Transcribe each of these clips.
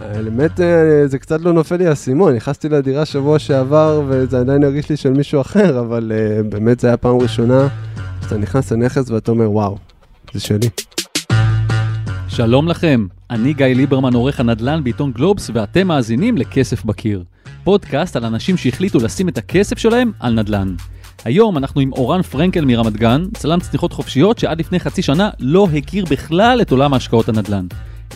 האמת, אה, זה קצת לא נופל לי האסימון, נכנסתי לדירה שבוע שעבר וזה עדיין הרגיש לי של מישהו אחר, אבל אה, באמת זה היה פעם ראשונה שאתה נכנס לנכס ואתה אומר, וואו, זה שלי. שלום לכם, אני גיא ליברמן, עורך הנדל"ן בעיתון גלובס, ואתם מאזינים לכסף בקיר. פודקאסט על אנשים שהחליטו לשים את הכסף שלהם על נדל"ן. היום אנחנו עם אורן פרנקל מרמת גן, צלם צניחות חופשיות שעד לפני חצי שנה לא הכיר בכלל את עולם ההשקעות הנדל"ן.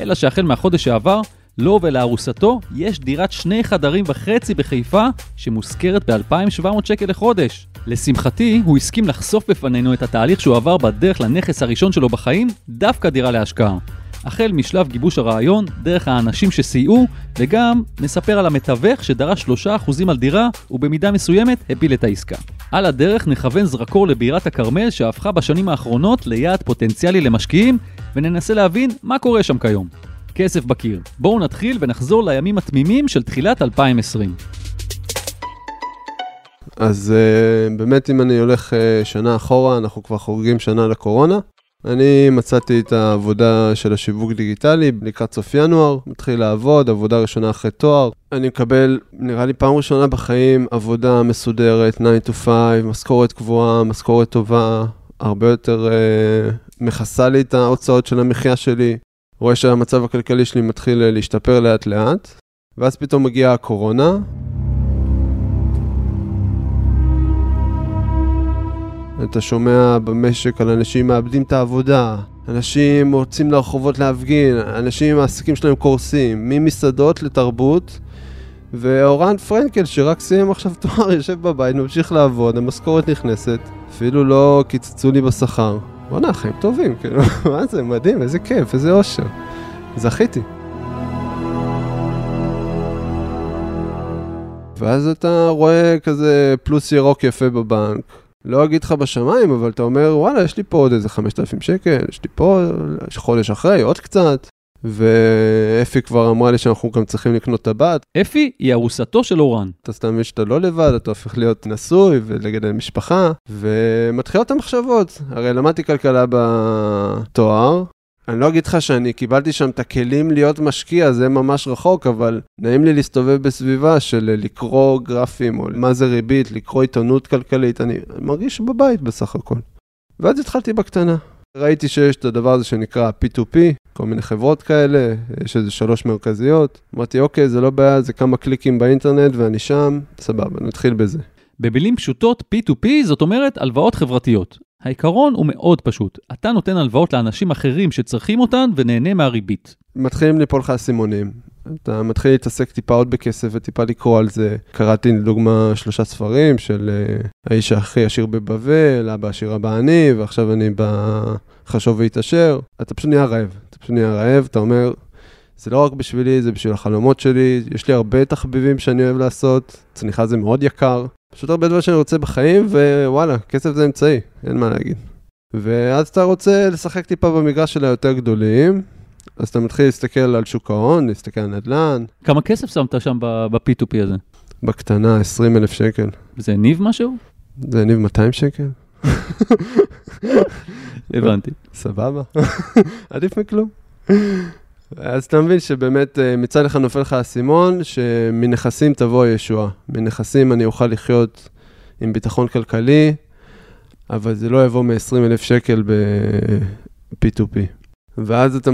אלא שהחל מהחודש שעבר, לו ולארוסתו יש דירת שני חדרים וחצי בחיפה שמושכרת ב-2,700 שקל לחודש. לשמחתי, הוא הסכים לחשוף בפנינו את התהליך שהוא עבר בדרך לנכס הראשון שלו בחיים, דווקא דירה להשקעה. החל משלב גיבוש הרעיון, דרך האנשים שסייעו, וגם נספר על המתווך שדרש 3% על דירה, ובמידה מסוימת הפיל את העסקה. על הדרך נכוון זרקור לבירת הכרמל שהפכה בשנים האחרונות ליעד פוטנציאלי למשקיעים, וננסה להבין מה קורה שם כיום. כסף בקיר. בואו נתחיל ונחזור לימים התמימים של תחילת 2020. אז uh, באמת, אם אני הולך uh, שנה אחורה, אנחנו כבר חוגגים שנה לקורונה. אני מצאתי את העבודה של השיווק דיגיטלי לקראת סוף ינואר, מתחיל לעבוד, עבודה ראשונה אחרי תואר. אני מקבל, נראה לי פעם ראשונה בחיים, עבודה מסודרת, 9 to 5, משכורת קבועה, משכורת טובה, הרבה יותר uh, מכסה לי את ההוצאות של המחיה שלי. רואה שהמצב הכלכלי שלי מתחיל להשתפר לאט לאט, ואז פתאום מגיעה הקורונה. אתה שומע במשק על אנשים מאבדים את העבודה, אנשים רוצים לרחובות להפגין, אנשים, העסקים שלהם קורסים, ממסעדות לתרבות. ואורן פרנקל, שרק סיים עכשיו תואר, יושב בבית, ממשיך לעבוד, המשכורת נכנסת, אפילו לא קיצצו לי בשכר. בואנה, חיים טובים, כאילו, מה זה, מדהים, איזה כיף, איזה אושר. זכיתי. ואז אתה רואה כזה פלוס ירוק יפה בבנק. לא אגיד לך בשמיים, אבל אתה אומר, וואלה, יש לי פה עוד איזה 5,000 שקל, יש לי פה חודש אחרי, עוד קצת. ואפי כבר אמרה לי שאנחנו גם צריכים לקנות טבעת. אפי היא ארוסתו של אורן. אתה סתם מבין שאתה לא לבד, אתה הופך להיות נשוי ולגדל משפחה, ומתחילות המחשבות. הרי למדתי כלכלה בתואר, אני לא אגיד לך שאני קיבלתי שם את הכלים להיות משקיע, זה ממש רחוק, אבל נעים לי להסתובב בסביבה של לקרוא גרפים, או מה זה ריבית, לקרוא עיתונות כלכלית, אני מרגיש בבית בסך הכל. ואז התחלתי בקטנה. ראיתי שיש את הדבר הזה שנקרא P2P, כל מיני חברות כאלה, יש איזה שלוש מרכזיות. אמרתי, אוקיי, זה לא בעיה, זה כמה קליקים באינטרנט ואני שם, סבבה, נתחיל בזה. במילים פשוטות, P2P זאת אומרת הלוואות חברתיות. העיקרון הוא מאוד פשוט, אתה נותן הלוואות לאנשים אחרים שצריכים אותן ונהנה מהריבית. מתחילים ליפול לך אסימונים. אתה מתחיל להתעסק טיפה עוד בכסף וטיפה לקרוא על זה. קראתי לדוגמה שלושה ספרים של uh, האיש הכי עשיר בבבל, אבא עשיר אבא עני, ועכשיו אני בחשוב והתעשר. אתה פשוט נהיה רעב. אתה פשוט נהיה רעב, אתה אומר, זה לא רק בשבילי, זה בשביל החלומות שלי. יש לי הרבה תחביבים שאני אוהב לעשות, צניחה זה מאוד יקר. פשוט הרבה דברים שאני רוצה בחיים, ווואלה, כסף זה אמצעי, אין מה להגיד. ואז אתה רוצה לשחק טיפה במגרש של היותר גדולים, אז אתה מתחיל להסתכל על שוק ההון, להסתכל על נדל"ן. כמה כסף שמת שם ב-P2P הזה? בקטנה, 20 אלף שקל. זה הניב משהו? זה הניב 200 שקל. הבנתי. סבבה, עדיף מכלום. אז אתה מבין שבאמת אה, מצד אחד נופל לך האסימון, שמנכסים תבוא הישועה. מנכסים אני אוכל לחיות עם ביטחון כלכלי, אבל זה לא יבוא מ-20 אלף שקל ב-P2P. ואז אתה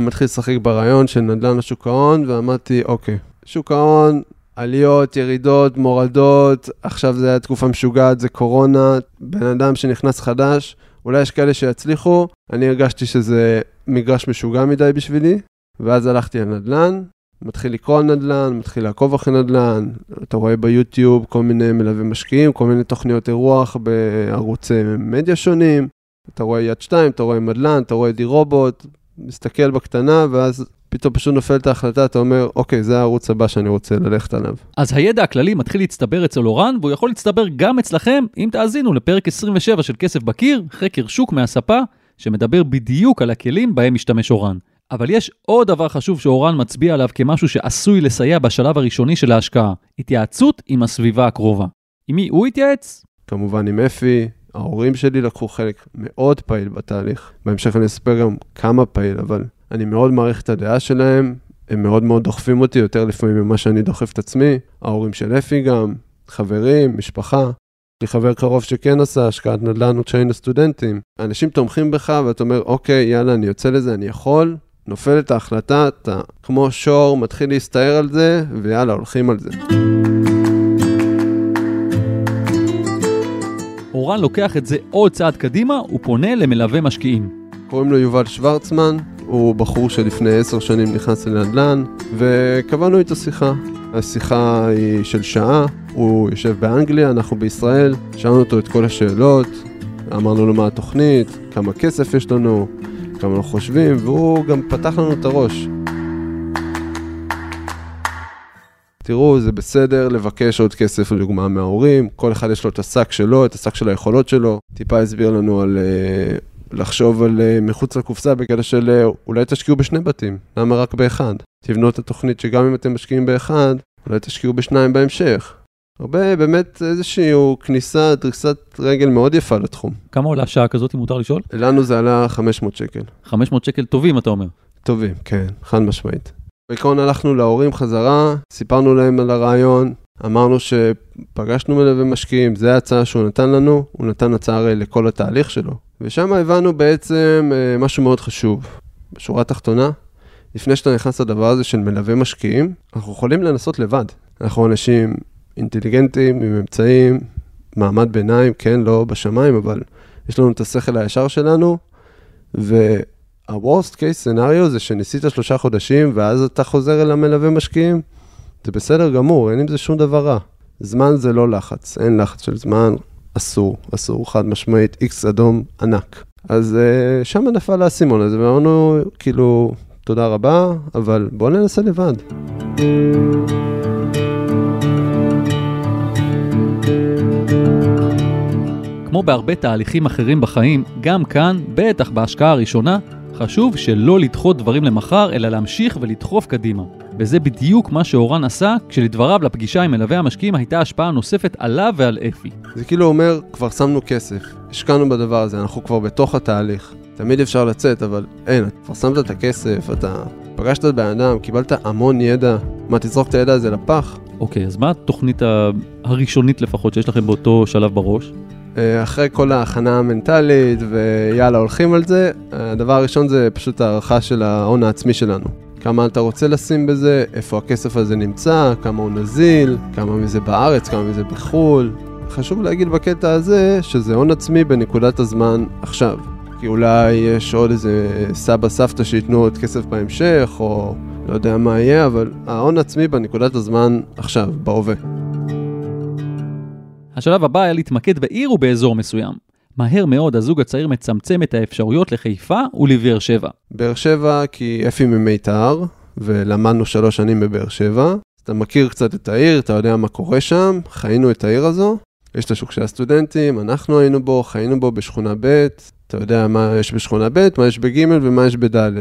מתחיל לשחק ברעיון של נדל"ן לשוק ההון, ואמרתי, אוקיי, שוק ההון, עליות, ירידות, מורדות, עכשיו זה היה תקופה משוגעת, זה קורונה, בן אדם שנכנס חדש, אולי יש כאלה שיצליחו, אני הרגשתי שזה מגרש משוגע מדי בשבילי, ואז הלכתי על נדל"ן, מתחיל לקרוא על נדל"ן, מתחיל לעקוב אחרי נדל"ן, אתה רואה ביוטיוב כל מיני מלווי משקיעים, כל מיני תוכניות אירוח בערוצי מדיה שונים, אתה רואה יד שתיים, אתה רואה מדל"ן, אתה רואה די רובוט, מסתכל בקטנה, ואז פתאום פשוט נופלת ההחלטה, אתה אומר, אוקיי, זה הערוץ הבא שאני רוצה ללכת עליו. אז הידע הכללי מתחיל להצטבר אצל אורן, והוא יכול להצטבר גם אצלכם, אם תאזינו לפרק 27 של כסף בקיר, חקר שוק מהספה, שמדבר בדיוק על הכלים בהם משתמש אורן. אבל יש עוד דבר חשוב שאורן מצביע עליו כמשהו שעשוי לסייע בשלב הראשוני של ההשקעה, התייעצות עם הסביבה הקרובה. עם מי הוא התייעץ? כמובן עם אפי, ההורים שלי לקחו חלק מאוד פעיל בתהליך. בהמשך אני אספר גם כמה פעיל, אבל אני מאוד מעריך את הדעה שלהם. הם מאוד מאוד דוחפים אותי, יותר לפעמים ממה שאני דוחף את עצמי. ההורים של אפי גם, חברים, משפחה. לי חבר קרוב שכן עשה השקעת נדל"ן עוד כשהיינו סטודנטים. אנשים תומכים בך ואתה אומר, אוקיי, יאללה, אני יוצא לזה, אני יכול. נופלת ההחלטה, אתה כמו שור, מתחיל להסתער על זה, ויאללה, הולכים על זה. אורן לוקח את זה עוד צעד קדימה, הוא פונה למלווה משקיעים. קוראים לו יובל שוורצמן, הוא בחור שלפני עשר שנים נכנס לנדל"ן, וקבענו איתו שיחה. השיחה היא של שעה, הוא יושב באנגליה, אנחנו בישראל, שאלנו אותו את כל השאלות, אמרנו לו מה התוכנית, כמה כסף יש לנו, כמה אנחנו חושבים, והוא גם פתח לנו את הראש. תראו, זה בסדר לבקש עוד כסף לדוגמה מההורים, כל אחד יש לו את השק שלו, את השק של היכולות שלו. טיפה הסביר לנו על uh, לחשוב על uh, מחוץ לקופסה בקטע של uh, אולי תשקיעו בשני בתים, למה רק באחד? תבנו את התוכנית שגם אם אתם משקיעים באחד, אולי תשקיעו בשניים בהמשך. הרבה, באמת איזושהי כניסה, דריסת רגל מאוד יפה לתחום. כמה עולה שעה כזאת, אם מותר לשאול? לנו זה עלה 500 שקל. 500 שקל טובים, אתה אומר. טובים, כן, חד משמעית. בעיקרון הלכנו להורים חזרה, סיפרנו להם על הרעיון, אמרנו שפגשנו מלווה משקיעים, זו ההצעה שהוא נתן לנו, הוא נתן הצעה הרי לכל התהליך שלו. ושם הבנו בעצם אה, משהו מאוד חשוב. בשורה התחתונה, לפני שאתה נכנס לדבר הזה של מלווה משקיעים, אנחנו יכולים לנסות לבד. אנחנו אנשים אינטליגנטים, עם אמצעים, מעמד ביניים, כן, לא בשמיים, אבל יש לנו את השכל הישר שלנו, ה-Worst case scenario זה שניסית שלושה חודשים, ואז אתה חוזר אל המלווה משקיעים, זה בסדר גמור, אין עם זה שום דבר רע. זמן זה לא לחץ, אין לחץ של זמן, אסור, אסור, חד משמעית, איקס אדום ענק. אז uh, שם נפל האסימון הזה, ואמרנו, כאילו, תודה רבה, אבל בואו ננסה לבד. כמו בהרבה תהליכים אחרים בחיים, גם כאן, בטח בהשקעה הראשונה, חשוב שלא לדחות דברים למחר, אלא להמשיך ולדחוף קדימה. וזה בדיוק מה שאורן עשה, כשלדבריו לפגישה עם מלווה המשקיעים הייתה השפעה נוספת עליו ועל אפי. זה כאילו אומר, כבר שמנו כסף, השקענו בדבר הזה, אנחנו כבר בתוך התהליך. תמיד אפשר לצאת, אבל אין, אתה כבר שמת את הכסף, אתה פגשת את בן אדם, קיבלת המון ידע, מה, תזרוק את הידע הזה לפח? אוקיי, אז מה התוכנית הראשונית לפחות שיש לכם באותו שלב בראש? אה, אחרי כל ההכנה המנטלית ויאללה הולכים על זה, הדבר הראשון זה פשוט הערכה של ההון העצמי שלנו. כמה אתה רוצה לשים בזה, איפה הכסף הזה נמצא, כמה הוא נזיל, כמה מזה בארץ, כמה מזה בחו"ל. חשוב להגיד בקטע הזה שזה הון עצמי בנקודת הזמן עכשיו. כי אולי יש עוד איזה סבא סבתא שייתנו עוד כסף בהמשך, או לא יודע מה יהיה, אבל ההון עצמי בנקודת הזמן עכשיו, בהווה. השלב הבא היה להתמקד בעיר ובאזור מסוים. מהר מאוד הזוג הצעיר מצמצם את האפשרויות לחיפה ולבאר שבע. באר שבע כי אפי ממיתר, ולמדנו שלוש שנים בבאר שבע. אתה מכיר קצת את העיר, אתה יודע מה קורה שם, חיינו את העיר הזו. יש את השוק של הסטודנטים, אנחנו היינו בו, חיינו בו בשכונה ב', אתה יודע מה יש בשכונה ב', מה יש בג' ומה יש בד'.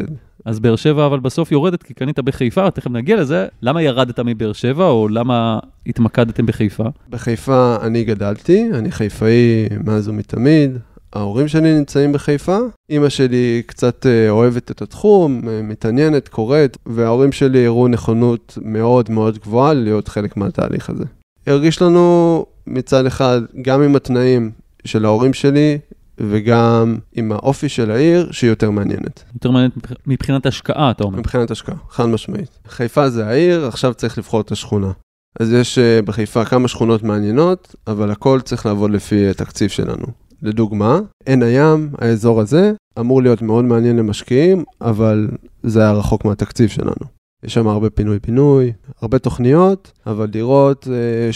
אז באר שבע אבל בסוף יורדת כי קנית בחיפה, תכף נגיע לזה. למה ירדת מבאר שבע או למה התמקדתם בחיפה? בחיפה אני גדלתי, אני חיפאי מאז ומתמיד. ההורים שלי נמצאים בחיפה, אימא שלי קצת אה, אוהבת את התחום, אה, מתעניינת, קוראת, וההורים שלי הראו נכונות מאוד מאוד גבוהה להיות חלק מהתהליך הזה. הרגיש לנו מצד אחד, גם עם התנאים של ההורים שלי, וגם עם האופי של העיר, שהיא יותר מעניינת. יותר מעניינת מבחינת השקעה, אתה אומר. מבחינת השקעה, חד משמעית. חיפה זה העיר, עכשיו צריך לבחור את השכונה. אז יש אה, בחיפה כמה שכונות מעניינות, אבל הכל צריך לעבוד לפי התקציב שלנו. לדוגמה, עין הים, האזור הזה, אמור להיות מאוד מעניין למשקיעים, אבל זה היה רחוק מהתקציב שלנו. יש שם הרבה פינוי-פינוי, הרבה תוכניות, אבל דירות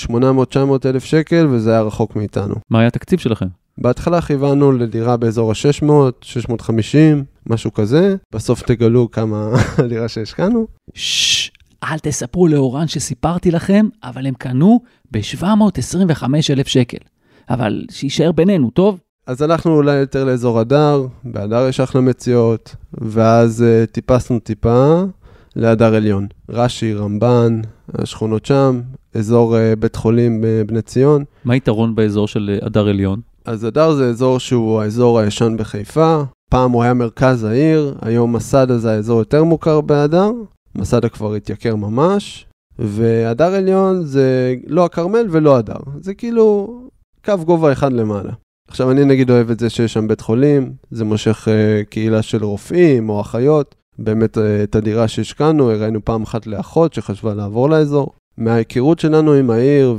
800-900 אה, אלף שקל, וזה היה רחוק מאיתנו. מה היה התקציב שלכם? בהתחלה כיוונו לדירה באזור ה-600, 650, משהו כזה. בסוף תגלו כמה הדירה שהשקענו. ששש, אל תספרו לאורן שסיפרתי לכם, אבל הם קנו ב-725,000 שקל. אבל שיישאר בינינו, טוב? אז הלכנו אולי יותר לאזור הדר, בהדר יש אחלה מציאות, ואז uh, טיפסנו טיפה להדר עליון. רש"י, רמב"ן, השכונות שם, אזור uh, בית חולים בבני ציון. מה היתרון באזור של הדר עליון? אז הדר זה אזור שהוא האזור הישן בחיפה. פעם הוא היה מרכז העיר, היום מסדה זה האזור יותר מוכר בהדר. מסדה כבר התייקר ממש, והדר עליון זה לא הכרמל ולא הדר, זה כאילו קו גובה אחד למעלה. עכשיו, אני נגיד אוהב את זה שיש שם בית חולים, זה מושך uh, קהילה של רופאים או אחיות. באמת, uh, את הדירה שהשקענו, הראינו פעם אחת לאחות שחשבה לעבור לאזור. מההיכרות שלנו עם העיר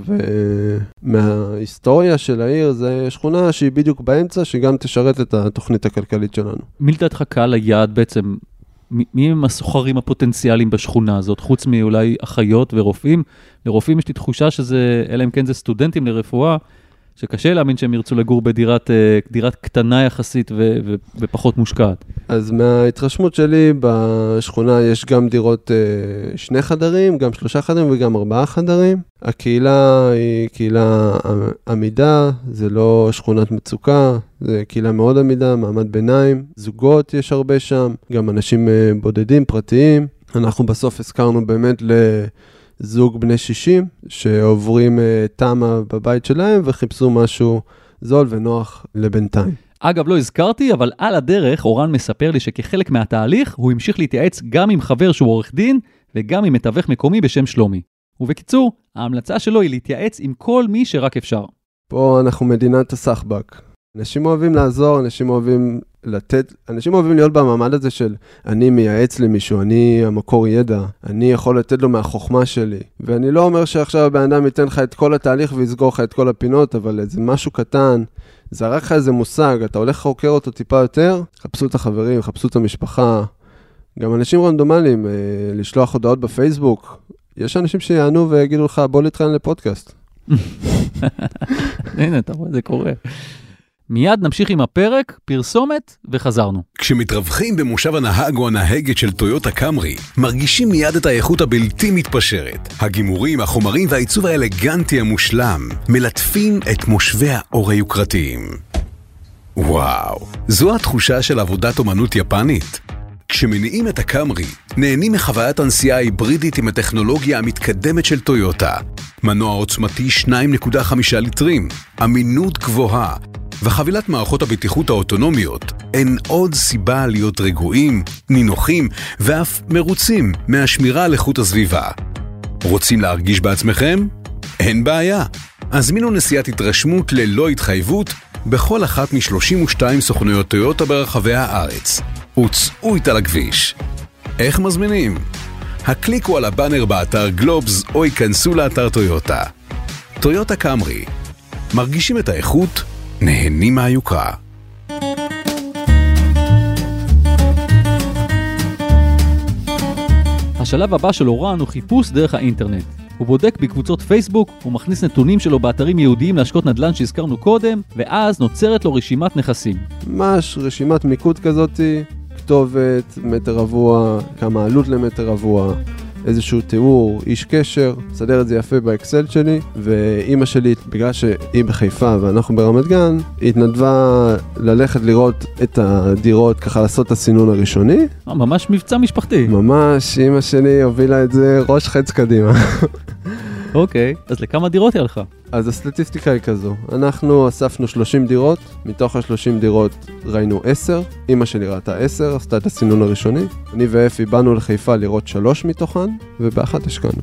ומההיסטוריה של העיר, זה שכונה שהיא בדיוק באמצע, שגם תשרת את התוכנית הכלכלית שלנו. מי לדעתך קהל היעד בעצם, מי הם הסוחרים הפוטנציאליים בשכונה הזאת, חוץ מאולי אחיות ורופאים? לרופאים יש לי תחושה שזה, אלא אם כן זה סטודנטים לרפואה, שקשה להאמין שהם ירצו לגור בדירת אה, דירת קטנה יחסית ו, ו, ופחות מושקעת. אז מההתרשמות שלי, בשכונה יש גם דירות אה, שני חדרים, גם שלושה חדרים וגם ארבעה חדרים. הקהילה היא קהילה עמידה, זה לא שכונת מצוקה, זה קהילה מאוד עמידה, מעמד ביניים, זוגות יש הרבה שם, גם אנשים אה, בודדים, פרטיים. אנחנו בסוף הזכרנו באמת ל... זוג בני 60 שעוברים uh, תמה בבית שלהם וחיפשו משהו זול ונוח לבינתיים. אגב, לא הזכרתי, אבל על הדרך אורן מספר לי שכחלק מהתהליך הוא המשיך להתייעץ גם עם חבר שהוא עורך דין וגם עם מתווך מקומי בשם שלומי. ובקיצור, ההמלצה שלו היא להתייעץ עם כל מי שרק אפשר. פה אנחנו מדינת הסחבק. אנשים אוהבים לעזור, אנשים אוהבים לתת, אנשים אוהבים להיות במעמד הזה של אני מייעץ למישהו, אני המקור ידע, אני יכול לתת לו מהחוכמה שלי. ואני לא אומר שעכשיו הבן אדם ייתן לך את כל התהליך ויסגור לך את כל הפינות, אבל איזה משהו קטן, זרק לך איזה מושג, אתה הולך לחוקר אותו טיפה יותר, חפשו את החברים, חפשו את המשפחה. גם אנשים רנדומליים, אה, לשלוח הודעות בפייסבוק. יש אנשים שיענו ויגידו לך, בוא נתחיל לפודקאסט. הנה, אתה רואה, זה קורה. מיד נמשיך עם הפרק, פרסומת וחזרנו. כשמתרווחים במושב הנהג או הנהגת של טויוטה קמרי, מרגישים מיד את האיכות הבלתי מתפשרת. הגימורים, החומרים והעיצוב האלגנטי המושלם מלטפים את מושבי האור היוקרתיים. וואו, זו התחושה של עבודת אומנות יפנית. כשמניעים את הקמרי, נהנים מחוויית הנסיעה ההיברידית עם הטכנולוגיה המתקדמת של טויוטה. מנוע עוצמתי 2.5 ליטרים, אמינות גבוהה, וחבילת מערכות הבטיחות האוטונומיות, אין עוד סיבה להיות רגועים, נינוחים ואף מרוצים מהשמירה על איכות הסביבה. רוצים להרגיש בעצמכם? אין בעיה. הזמינו נסיעת התרשמות ללא התחייבות בכל אחת מ-32 סוכנויות טויוטה ברחבי הארץ. וצאו איתה לכביש. איך מזמינים? הקליקו על הבאנר באתר גלובס או ייכנסו לאתר טויוטה. טויוטה קמרי, מרגישים את האיכות נהנים מהיוקרה. השלב הבא של אורן הוא חיפוש דרך האינטרנט. הוא בודק בקבוצות פייסבוק, הוא מכניס נתונים שלו באתרים ייעודיים להשקות נדל"ן שהזכרנו קודם, ואז נוצרת לו רשימת נכסים. ממש רשימת מיקוד כזאתי, כתובת, מטר רבוע, כמה עלות למטר רבוע, איזשהו תיאור, איש קשר, מסדר את זה יפה באקסל שלי, ואימא שלי, בגלל שהיא בחיפה ואנחנו ברמת גן, היא התנדבה ללכת לראות את הדירות, ככה לעשות את הסינון הראשוני. אה, ממש מבצע משפחתי. ממש, אימא שלי הובילה את זה ראש חץ קדימה. אוקיי, אז לכמה דירות היה לך? אז הסטטיסטיקה היא כזו, אנחנו אספנו 30 דירות, מתוך ה-30 דירות ראינו 10, אימא שלי ראתה 10, עשתה את הסינון הראשוני, אני ואפי באנו לחיפה לראות 3 מתוכן, ובאחת השקענו.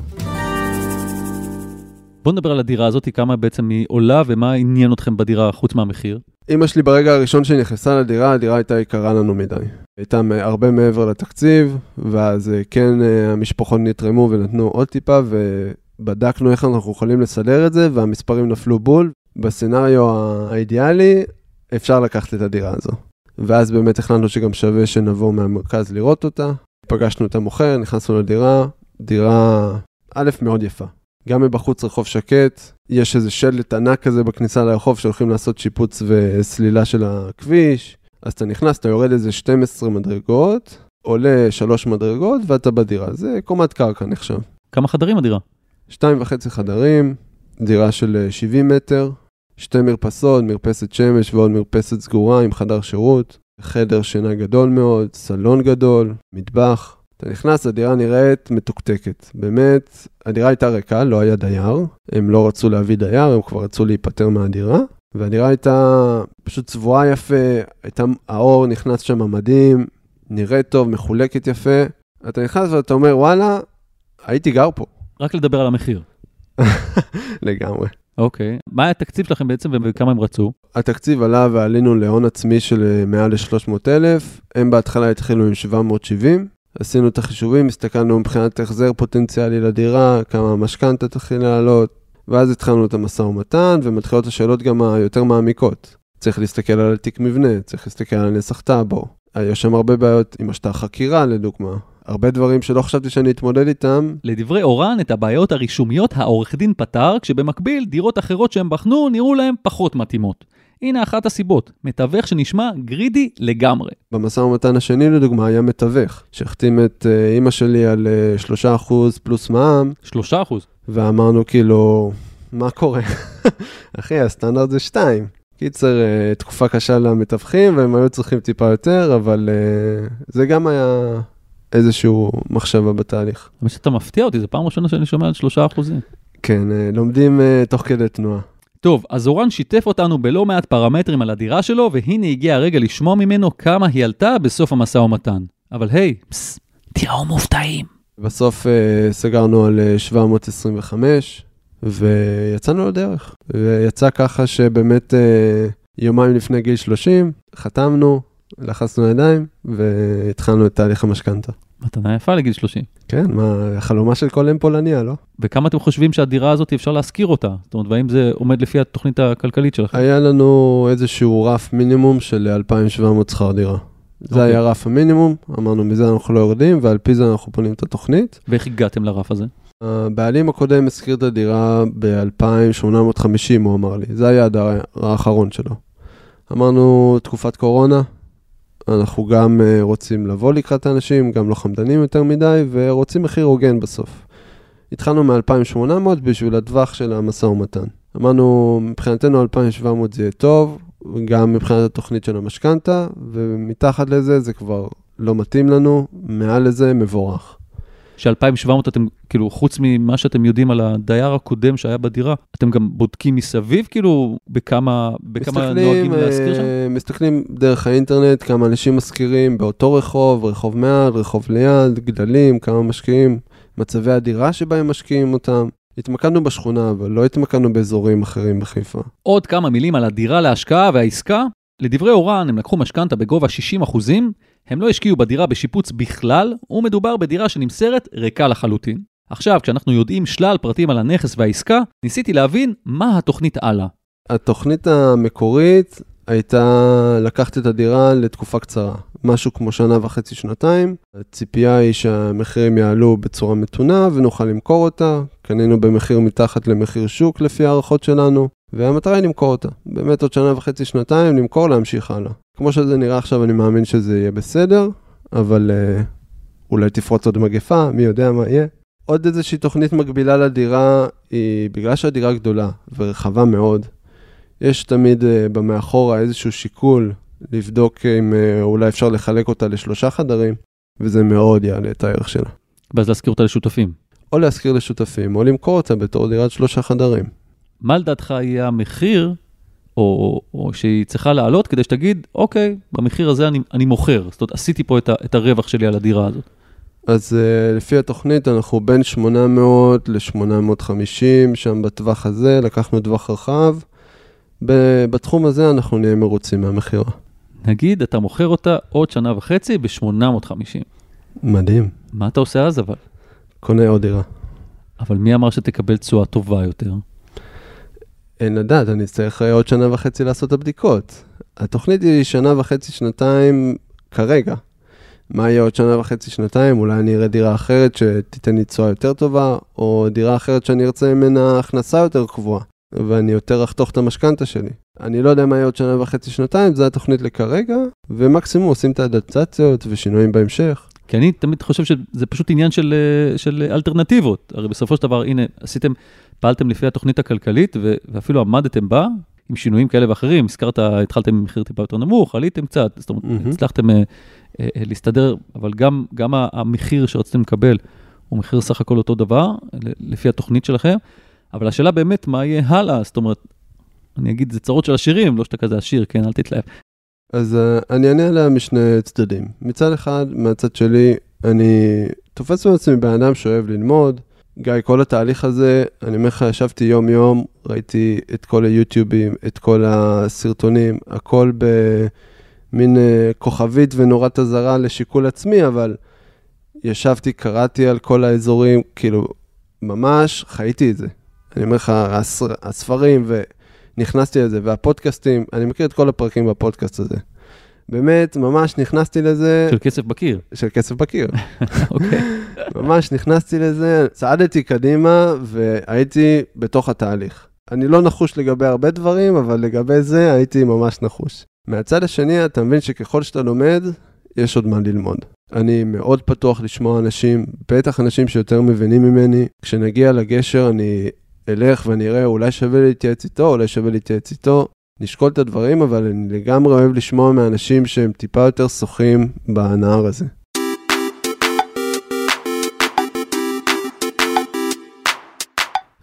בוא נדבר על הדירה הזאת, כמה בעצם היא עולה ומה עניין אתכם בדירה חוץ מהמחיר. אימא שלי ברגע הראשון שהיא נכנסה לדירה, הדירה הייתה יקרה לנו מדי. הייתה הרבה מעבר לתקציב, ואז אה, כן אה, המשפחות נתרמו ונתנו עוד טיפה, ו... בדקנו איך אנחנו יכולים לסדר את זה, והמספרים נפלו בול. בסצנריו האידיאלי, אפשר לקחת את הדירה הזו. ואז באמת החלטנו שגם שווה שנבוא מהמרכז לראות אותה. פגשנו את המוכר, נכנסנו לדירה, דירה א', מאוד יפה. גם מבחוץ רחוב שקט, יש איזה שלט ענק כזה בכניסה לרחוב שהולכים לעשות שיפוץ וסלילה של הכביש. אז אתה נכנס, אתה יורד איזה 12 מדרגות, עולה 3 מדרגות ואתה בדירה. זה קומת קרקע נחשב. כמה חדרים הדירה? שתיים וחצי חדרים, דירה של 70 אה, מטר, שתי מרפסות, מרפסת שמש ועוד מרפסת סגורה עם חדר שירות, חדר שינה גדול מאוד, סלון גדול, מטבח. אתה נכנס, הדירה נראית מתוקתקת. באמת, הדירה הייתה ריקה, לא היה דייר. הם לא רצו להביא דייר, הם כבר רצו להיפטר מהדירה. והדירה הייתה פשוט צבועה יפה, הייתה, האור נכנס שם מדהים, נראית טוב, מחולקת יפה. אתה נכנס ואתה אומר, וואלה, הייתי גר פה. רק לדבר על המחיר. לגמרי. אוקיי. מה היה התקציב שלכם בעצם וכמה הם רצו? התקציב עלה ועלינו להון עצמי של אה, מעל ל-300,000, הם בהתחלה התחילו עם 770, עשינו את החישובים, הסתכלנו מבחינת החזר פוטנציאלי לדירה, כמה המשכנתה תתחיל לעלות, ואז התחלנו את המשא ומתן, ומתחילות השאלות גם היותר מעמיקות. צריך להסתכל על התיק מבנה, צריך להסתכל על נסח טאבו. יש שם הרבה בעיות עם השטר חקירה, לדוגמה. הרבה דברים שלא חשבתי שאני אתמודד איתם. לדברי אורן, את הבעיות הרישומיות העורך דין פתר, כשבמקביל דירות אחרות שהם בחנו נראו להם פחות מתאימות. הנה אחת הסיבות, מתווך שנשמע גרידי לגמרי. במשא ומתן השני לדוגמה היה מתווך, שהחתים את uh, אימא שלי על uh, 3% פלוס מע"מ. 3%? ואמרנו כאילו, מה קורה? אחי, הסטנדרט זה 2. קיצר, uh, תקופה קשה למתווכים, והם היו צריכים טיפה יותר, אבל uh, זה גם היה איזשהו מחשבה בתהליך. האמת שאתה מפתיע אותי, זו פעם ראשונה שאני שומע על 3%. כן, uh, לומדים uh, תוך כדי תנועה. טוב, אז אורן שיתף אותנו בלא מעט פרמטרים על הדירה שלו, והנה הגיע הרגע לשמוע ממנו כמה היא עלתה בסוף המשא ומתן. אבל היי, פסס, תראו מופתעים. בסוף uh, סגרנו על uh, 725, ויצאנו לדרך. ויצא ככה שבאמת uh, יומיים לפני גיל 30, חתמנו, לחצנו ידיים, והתחלנו את תהליך המשכנתה. מתנה יפה לגיל 30. כן, מה, החלומה של כל אם פולניה, לא? וכמה אתם חושבים שהדירה הזאת אפשר להשכיר אותה? זאת אומרת, והאם זה עומד לפי התוכנית הכלכלית שלכם? היה לנו איזשהו רף מינימום של 2,700 שכר דירה. זה אוקיי. היה רף המינימום, אמרנו מזה אנחנו לא יורדים, ועל פי זה אנחנו בונים את התוכנית. ואיך הגעתם לרף הזה? הבעלים הקודם השכיר את הדירה ב-2,850, הוא אמר לי. זה היה הדירה האחרון שלו. אמרנו, תקופת קורונה, אנחנו גם uh, רוצים לבוא לקראת האנשים, גם לא חמדנים יותר מדי, ורוצים מחיר הוגן בסוף. התחלנו מ-2,800 בשביל הטווח של המשא ומתן. אמרנו, מבחינתנו 2,700 זה יהיה טוב, גם מבחינת התוכנית של המשכנתה, ומתחת לזה זה כבר לא מתאים לנו, מעל לזה מבורך. ש-2700 אתם, כאילו, חוץ ממה שאתם יודעים על הדייר הקודם שהיה בדירה, אתם גם בודקים מסביב, כאילו, בכמה, בכמה נוהגים להשכיר שם? אה, מסתכלים דרך האינטרנט, כמה אנשים משכירים באותו רחוב, רחוב מעל, רחוב ליד, גדלים, כמה משקיעים, מצבי הדירה שבהם משקיעים אותם. התמקדנו בשכונה, אבל לא התמקדנו באזורים אחרים בחיפה. עוד כמה מילים על הדירה להשקעה והעסקה. לדברי אורן, הם לקחו משכנתה בגובה 60 אחוזים, הם לא השקיעו בדירה בשיפוץ בכלל, ומדובר בדירה שנמסרת ריקה לחלוטין. עכשיו, כשאנחנו יודעים שלל פרטים על הנכס והעסקה, ניסיתי להבין מה התוכנית הלאה. התוכנית המקורית הייתה לקחת את הדירה לתקופה קצרה, משהו כמו שנה וחצי, שנתיים. הציפייה היא שהמחירים יעלו בצורה מתונה ונוכל למכור אותה. קנינו במחיר מתחת למחיר שוק לפי הערכות שלנו, והמטרה היא למכור אותה. באמת עוד שנה וחצי, שנתיים, למכור, להמשיך הלאה. כמו שזה נראה עכשיו, אני מאמין שזה יהיה בסדר, אבל אה, אולי תפרוץ עוד מגפה, מי יודע מה יהיה. עוד איזושהי תוכנית מקבילה לדירה, היא בגלל שהדירה גדולה ורחבה מאוד, יש תמיד uh, במאחורה איזשהו שיקול לבדוק אם uh, אולי אפשר לחלק אותה לשלושה חדרים, וזה מאוד יעלה את הערך שלה. ואז להשכיר אותה לשותפים. או להשכיר לשותפים, או למכור אותה בתור דירת שלושה חדרים. מה לדעתך יהיה המחיר, או, או שהיא צריכה לעלות, כדי שתגיד, אוקיי, במחיר הזה אני, אני מוכר. זאת אומרת, עשיתי פה את, ה, את הרווח שלי על הדירה הזאת. אז uh, לפי התוכנית אנחנו בין 800 ל-850, שם בטווח הזה, לקחנו טווח רחב. בתחום הזה אנחנו נהיה מרוצים מהמכירה. נגיד, אתה מוכר אותה עוד שנה וחצי ב-850. מדהים. מה אתה עושה אז אבל? קונה עוד דירה. אבל מי אמר שתקבל תשואה טובה יותר? אין לדעת, אני אצטרך עוד שנה וחצי לעשות את הבדיקות. התוכנית היא שנה וחצי, שנתיים כרגע. מה יהיה עוד שנה וחצי, שנתיים? אולי אני אראה דירה אחרת שתיתן לי תשואה יותר טובה, או דירה אחרת שאני ארצה ממנה הכנסה יותר קבועה. ואני יותר אחתוך את המשכנתה שלי. אני לא יודע מה יהיה עוד שנה וחצי, שנתיים, זו התוכנית לכרגע, ומקסימום עושים את האדפטציות ושינויים בהמשך. כי אני תמיד חושב שזה פשוט עניין של, של אלטרנטיבות. הרי בסופו של דבר, הנה, עשיתם, פעלתם לפי התוכנית הכלכלית, ואפילו עמדתם בה, עם שינויים כאלה ואחרים, הזכרת, התחלתם עם מחיר טיפה יותר נמוך, עליתם קצת, זאת אומרת, mm-hmm. הצלחתם אה, אה, להסתדר, אבל גם, גם המחיר שרציתם לקבל הוא מחיר סך הכל אותו דבר, לפי התוכנית שלכם. אבל השאלה באמת, מה יהיה הלאה? זאת אומרת, אני אגיד, זה צרות של עשירים, לא שאתה כזה עשיר, כן, אל תתלהב. אז uh, אני אענה עליה משני צדדים. מצד אחד, מהצד שלי, אני תופס בעצמי בן אדם שאוהב ללמוד. גיא, כל התהליך הזה, אני אומר לך, ישבתי יום-יום, ראיתי את כל היוטיובים, את כל הסרטונים, הכל במין uh, כוכבית ונורת אזהרה לשיקול עצמי, אבל ישבתי, קראתי על כל האזורים, כאילו, ממש חייתי את זה. אני אומר לך, הספר, הספרים, ונכנסתי לזה, והפודקאסטים, אני מכיר את כל הפרקים בפודקאסט הזה. באמת, ממש נכנסתי לזה. של כסף בקיר. של כסף בקיר. אוקיי. ממש נכנסתי לזה, צעדתי קדימה והייתי בתוך התהליך. אני לא נחוש לגבי הרבה דברים, אבל לגבי זה הייתי ממש נחוש. מהצד השני, אתה מבין שככל שאתה לומד, יש עוד מה ללמוד. אני מאוד פתוח לשמוע אנשים, בטח אנשים שיותר מבינים ממני. כשנגיע לגשר, אני אלך ואני אראה, אולי שווה להתייעץ איתו, אולי שווה להתייעץ איתו. נשקול את הדברים, אבל אני לגמרי אוהב לשמוע מאנשים שהם טיפה יותר שוחים בנהר הזה.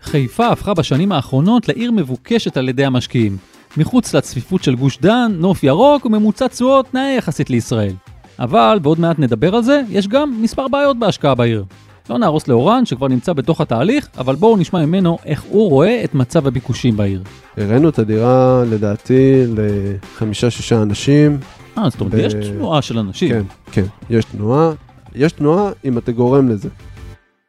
חיפה הפכה בשנים האחרונות לעיר מבוקשת על ידי המשקיעים. מחוץ לצפיפות של גוש דן, נוף ירוק וממוצע תשואות נאה יחסית לישראל. אבל, ועוד מעט נדבר על זה, יש גם מספר בעיות בהשקעה בעיר. לא נהרוס לאורן, שכבר נמצא בתוך התהליך, אבל בואו נשמע ממנו איך הוא רואה את מצב הביקושים בעיר. הראינו את הדירה, לדעתי, לחמישה-שישה אנשים. אה, זאת אומרת, ב... יש תנועה של אנשים. כן, כן, יש תנועה. יש תנועה אם אתה גורם לזה.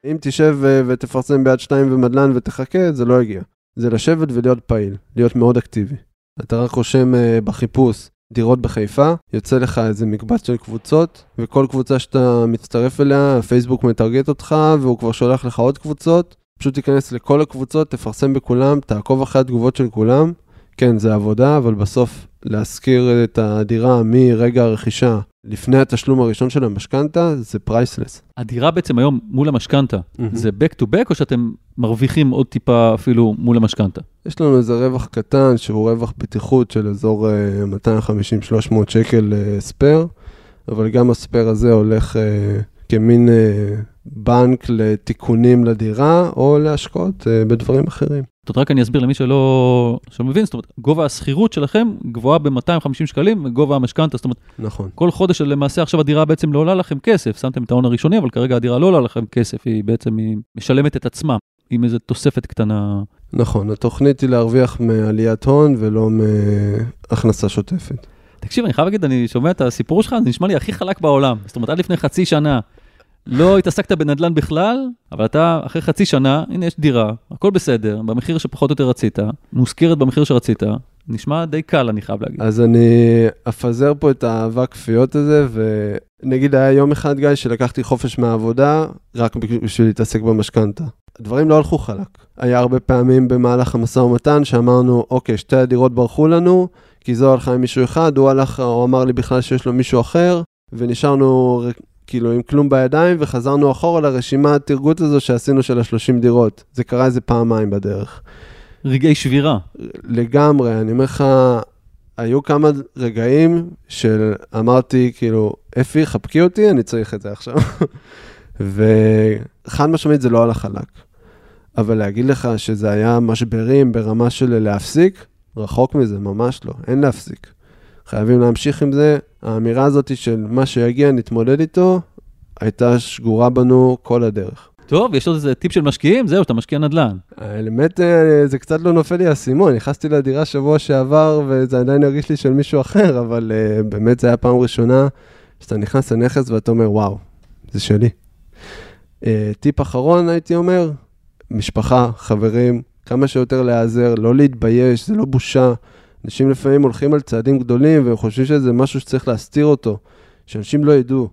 אם תשב ותפרסם ביד שתיים ומדלן ותחכה, זה לא יגיע. זה לשבת ולהיות פעיל, להיות מאוד אקטיבי. אתה רק רושם אה, בחיפוש דירות בחיפה, יוצא לך איזה מקבץ של קבוצות, וכל קבוצה שאתה מצטרף אליה, הפייסבוק מטרגט אותך, והוא כבר שולח לך עוד קבוצות. פשוט תיכנס לכל הקבוצות, תפרסם בכולם, תעקוב אחרי התגובות של כולם. כן, זה עבודה, אבל בסוף להשכיר את הדירה מרגע הרכישה לפני התשלום הראשון של המשכנתה, זה פרייסלס. הדירה בעצם היום מול המשכנתה, mm-hmm. זה back to back או שאתם מרוויחים עוד טיפה אפילו מול המשכנתה? יש לנו איזה רווח קטן שהוא רווח בטיחות של אזור 250-300 אה, שקל ספייר, אבל גם הספייר הזה הולך אה, כמין אה, בנק לתיקונים לדירה או להשקעות בדברים אחרים. זאת רק אני אסביר למי שלא, שלא מבין, זאת אומרת, גובה השכירות שלכם גבוהה ב-250 שקלים, וגובה המשכנתה, זאת אומרת, נכון. כל חודש למעשה עכשיו הדירה בעצם לא עולה לכם כסף, שמתם את ההון הראשוני, אבל כרגע הדירה לא עולה לכם כסף, היא בעצם היא משלמת את עצמה, עם איזו תוספת קטנה. נכון, התוכנית היא להרוויח מעליית הון ולא מהכנסה שוטפת. תקשיב, אני חייב להגיד, אני שומע את הסיפור שלך, זה נשמע לי הכי חלק בעולם. זאת אומרת, עד לפני חצי שנה לא התעסקת בנדל"ן בכלל, אבל אתה אחרי חצי שנה, הנה יש דירה, הכל בסדר, במחיר שפחות או יותר רצית, מושכרת במחיר שרצית, נשמע די קל, אני חייב להגיד. אז אני אפזר פה את האהבה כפיות הזה, ונגיד היה יום אחד, גיא, שלקחתי חופש מהעבודה, רק בשביל להתעסק במשכנתה. הדברים לא הלכו חלק. היה הרבה פעמים במהלך המשא ומתן שאמרנו, אוקיי, שתי הדירות ברחו לנו, כי זו הלכה עם מישהו אחד, הוא הלך, הוא אמר לי בכלל שיש לו מישהו אחר, ונשארנו כאילו עם כלום בידיים, וחזרנו אחורה לרשימת תרגות הזו שעשינו של ה-30 דירות. זה קרה איזה פעמיים בדרך. רגעי שבירה. לגמרי, אני אומר לך, היו כמה רגעים שאמרתי, כאילו, אפי, חבקי אותי, אני צריך את זה עכשיו. וחד משמעית זה לא על החלק. אבל להגיד לך שזה היה משברים ברמה של להפסיק, רחוק מזה, ממש לא, אין להפסיק. חייבים להמשיך עם זה. האמירה הזאת של מה שיגיע נתמודד איתו, הייתה שגורה בנו כל הדרך. טוב, יש עוד איזה טיפ של משקיעים? זהו, אתה משקיע נדל"ן. האמת, אה, זה קצת לא נופל לי האסימון. נכנסתי לדירה שבוע שעבר, וזה עדיין הרגיש לי של מישהו אחר, אבל uh, באמת זו הייתה פעם ראשונה שאתה נכנס לנכס ואתה אומר, וואו, זה שלי. Uh, טיפ אחרון, הייתי אומר, משפחה, חברים, כמה שיותר להיעזר, לא להתבייש, זה לא בושה. אנשים לפעמים הולכים על צעדים גדולים והם חושבים שזה משהו שצריך להסתיר אותו, שאנשים לא ידעו.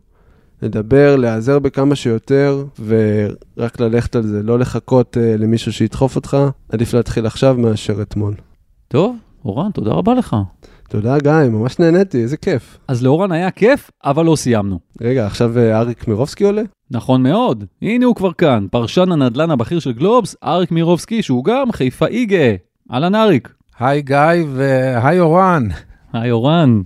לדבר, להיעזר בכמה שיותר, ורק ללכת על זה, לא לחכות uh, למישהו שידחוף אותך, עדיף להתחיל עכשיו מאשר אתמול. טוב, אורן, תודה רבה לך. תודה, גיא, ממש נהניתי, איזה כיף. אז לאורן היה כיף, אבל לא סיימנו. רגע, עכשיו uh, אריק מירובסקי עולה? נכון מאוד, הנה הוא כבר כאן, פרשן הנדל"ן הבכיר של גלובס, אריק מירובסקי, שהוא גם חיפאי גאה. אהלן אריק. היי גיא והי אורן. היי אורן.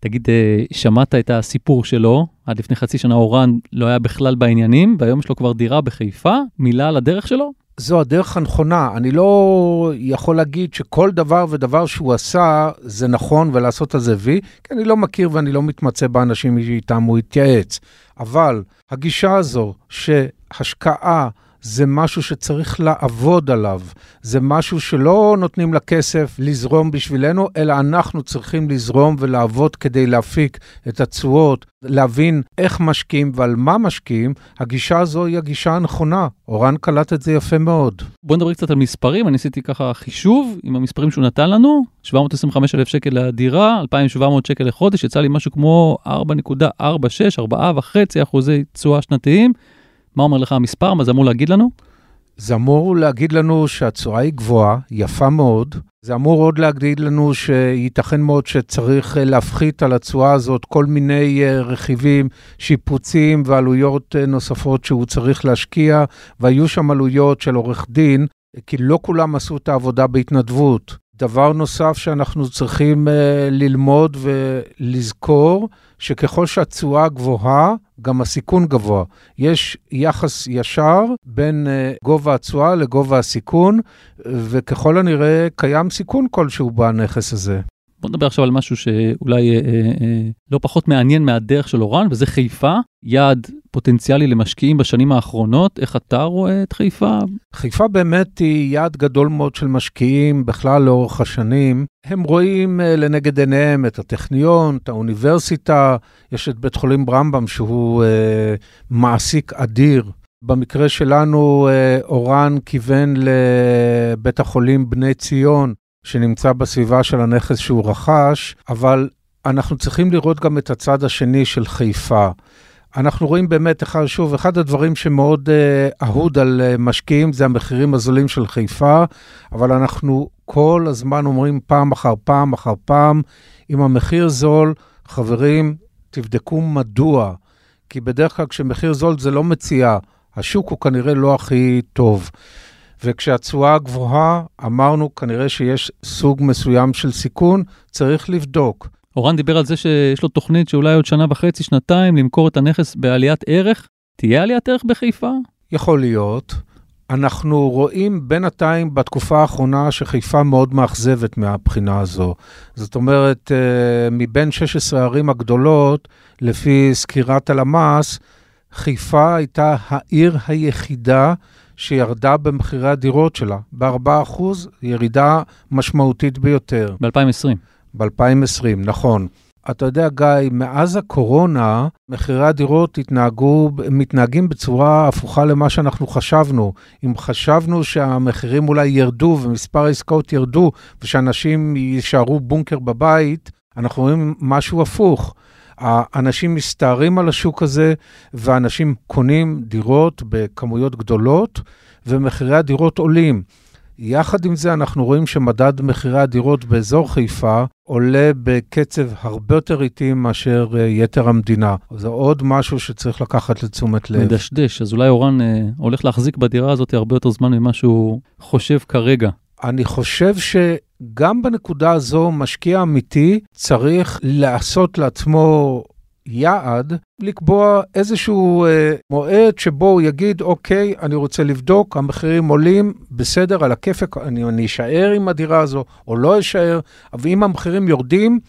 תגיד, אה, שמעת את הסיפור שלו עד לפני חצי שנה אורן לא היה בכלל בעניינים, והיום יש לו כבר דירה בחיפה. מילה על הדרך שלו? זו הדרך הנכונה. אני לא יכול להגיד שכל דבר ודבר שהוא עשה זה נכון ולעשות על זה וי, כי אני לא מכיר ואני לא מתמצא באנשים איתם הוא התייעץ. אבל הגישה הזו שהשקעה זה משהו שצריך לעבוד עליו. זה משהו שלא נותנים לכסף לזרום בשבילנו, אלא אנחנו צריכים לזרום ולעבוד כדי להפיק את התשואות, להבין איך משקיעים ועל מה משקיעים. הגישה הזו היא הגישה הנכונה. אורן קלט את זה יפה מאוד. בוא נדבר קצת על מספרים, אני עשיתי ככה חישוב עם המספרים שהוא נתן לנו, 725 אלף שקל לדירה, 2,700 שקל לחודש, יצא לי משהו כמו 4.46, 4.5 אחוזי תשואה שנתיים. מה אומר לך המספר? מה זה אמור להגיד לנו? זה אמור להגיד לנו שהתשואה היא גבוהה, יפה מאוד. זה אמור עוד להגיד לנו שייתכן מאוד שצריך אה, להפחית על התשואה הזאת כל מיני אה, רכיבים, שיפוצים ועלויות אה, נוספות שהוא צריך להשקיע, והיו שם עלויות של עורך דין, כי לא כולם עשו את העבודה בהתנדבות. דבר נוסף שאנחנו צריכים ללמוד ולזכור, שככל שהתשואה גבוהה, גם הסיכון גבוה. יש יחס ישר בין uh, גובה התשואה לגובה הסיכון, וככל הנראה קיים סיכון כלשהו בנכס הזה. בוא נדבר עכשיו על משהו שאולי אה, אה, אה, לא פחות מעניין מהדרך של אורן, וזה חיפה, יעד פוטנציאלי למשקיעים בשנים האחרונות. איך אתה רואה את חיפה? חיפה באמת היא יעד גדול מאוד של משקיעים בכלל לאורך השנים. הם רואים אה, לנגד עיניהם את הטכניון, את האוניברסיטה, יש את בית חולים ברמב"ם שהוא אה, מעסיק אדיר. במקרה שלנו, אה, אורן כיוון לבית החולים בני ציון, שנמצא בסביבה של הנכס שהוא רכש, אבל אנחנו צריכים לראות גם את הצד השני של חיפה. אנחנו רואים באמת, שוב, אחד הדברים שמאוד uh, אהוד על uh, משקיעים זה המחירים הזולים של חיפה, אבל אנחנו כל הזמן אומרים פעם אחר פעם אחר פעם, אם המחיר זול, חברים, תבדקו מדוע. כי בדרך כלל כשמחיר זול זה לא מציאה, השוק הוא כנראה לא הכי טוב. וכשהתשואה גבוהה, אמרנו כנראה שיש סוג מסוים של סיכון, צריך לבדוק. אורן דיבר על זה שיש לו תוכנית שאולי עוד שנה וחצי, שנתיים, למכור את הנכס בעליית ערך. תהיה עליית ערך בחיפה? יכול להיות. אנחנו רואים בינתיים בתקופה האחרונה שחיפה מאוד מאכזבת מהבחינה הזו. זאת אומרת, אה, מבין 16 הערים הגדולות, לפי סקירת הלמ"ס, חיפה הייתה העיר היחידה שירדה במחירי הדירות שלה, ב-4%, ירידה משמעותית ביותר. ב-2020. ב-2020, נכון. אתה יודע, גיא, מאז הקורונה, מחירי הדירות התנהגו, מתנהגים בצורה הפוכה למה שאנחנו חשבנו. אם חשבנו שהמחירים אולי ירדו ומספר העסקאות ירדו ושאנשים יישארו בונקר בבית, אנחנו רואים משהו הפוך. האנשים מסתערים על השוק הזה, ואנשים קונים דירות בכמויות גדולות, ומחירי הדירות עולים. יחד עם זה, אנחנו רואים שמדד מחירי הדירות באזור חיפה עולה בקצב הרבה יותר איטי מאשר אה, יתר המדינה. זה עוד משהו שצריך לקחת לתשומת לב. מדשדש, אז אולי אורן אה, הולך להחזיק בדירה הזאת הרבה יותר זמן ממה שהוא חושב כרגע. אני חושב שגם בנקודה הזו, משקיע אמיתי צריך לעשות לעצמו יעד, לקבוע איזשהו אה, מועד שבו הוא יגיד, אוקיי, אני רוצה לבדוק, המחירים עולים, בסדר, על הכיפק, אני, אני אשאר עם הדירה הזו או לא אשאר, אבל אם המחירים יורדים,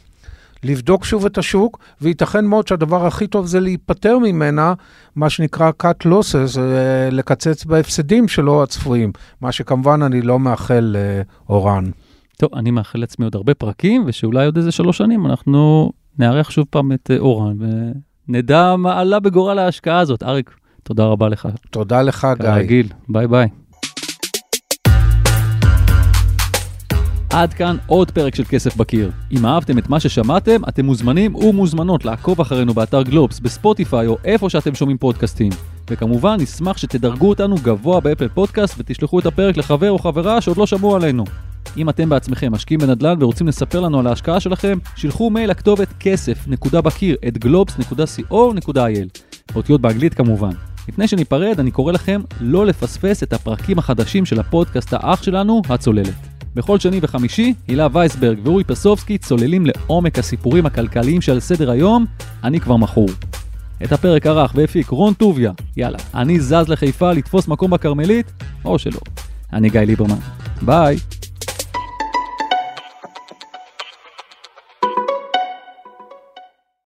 לבדוק שוב את השוק, וייתכן מאוד שהדבר הכי טוב זה להיפטר ממנה, מה שנקרא cut losses, אה, לקצץ בהפסדים שלו הצפויים, מה שכמובן אני לא מאחל לאורן. אה, טוב, אני מאחל לעצמי עוד הרבה פרקים, ושאולי עוד איזה שלוש שנים אנחנו נארח שוב פעם את אה, אורן, ונדע מה עלה בגורל ההשקעה הזאת. אריק, תודה רבה לך. תודה לך, גיא. כרגיל, ביי ביי. עד כאן עוד פרק של כסף בקיר. אם אהבתם את מה ששמעתם, אתם מוזמנים ומוזמנות לעקוב אחרינו באתר גלובס, בספוטיפיי או איפה שאתם שומעים פודקאסטים. וכמובן, נשמח שתדרגו אותנו גבוה באפל פודקאסט ותשלחו את הפרק לחבר או חברה שעוד לא שמעו עלינו. אם אתם בעצמכם משקיעים בנדל"ן ורוצים לספר לנו על ההשקעה שלכם, שילחו מייל לכתובת כסף, נקודה בקיר, at globes.co.il. באותיות באנגלית כמובן. לפני שניפרד, אני קורא לכם לא לפספס את הפרקים החדשים של הפודקאסט האח שלנו, הצוללת. בכל שני וחמישי, הילה וייסברג ואורי פסובסקי צוללים לעומק הסיפורים הכלכליים שעל סדר היום, אני כבר מכור. את הפרק ערך והפיק רון טוביה. יאללה, אני זז לחיפה לתפוס מקום בכרמלית, או שלא. אני גיא ליברמן. ביי.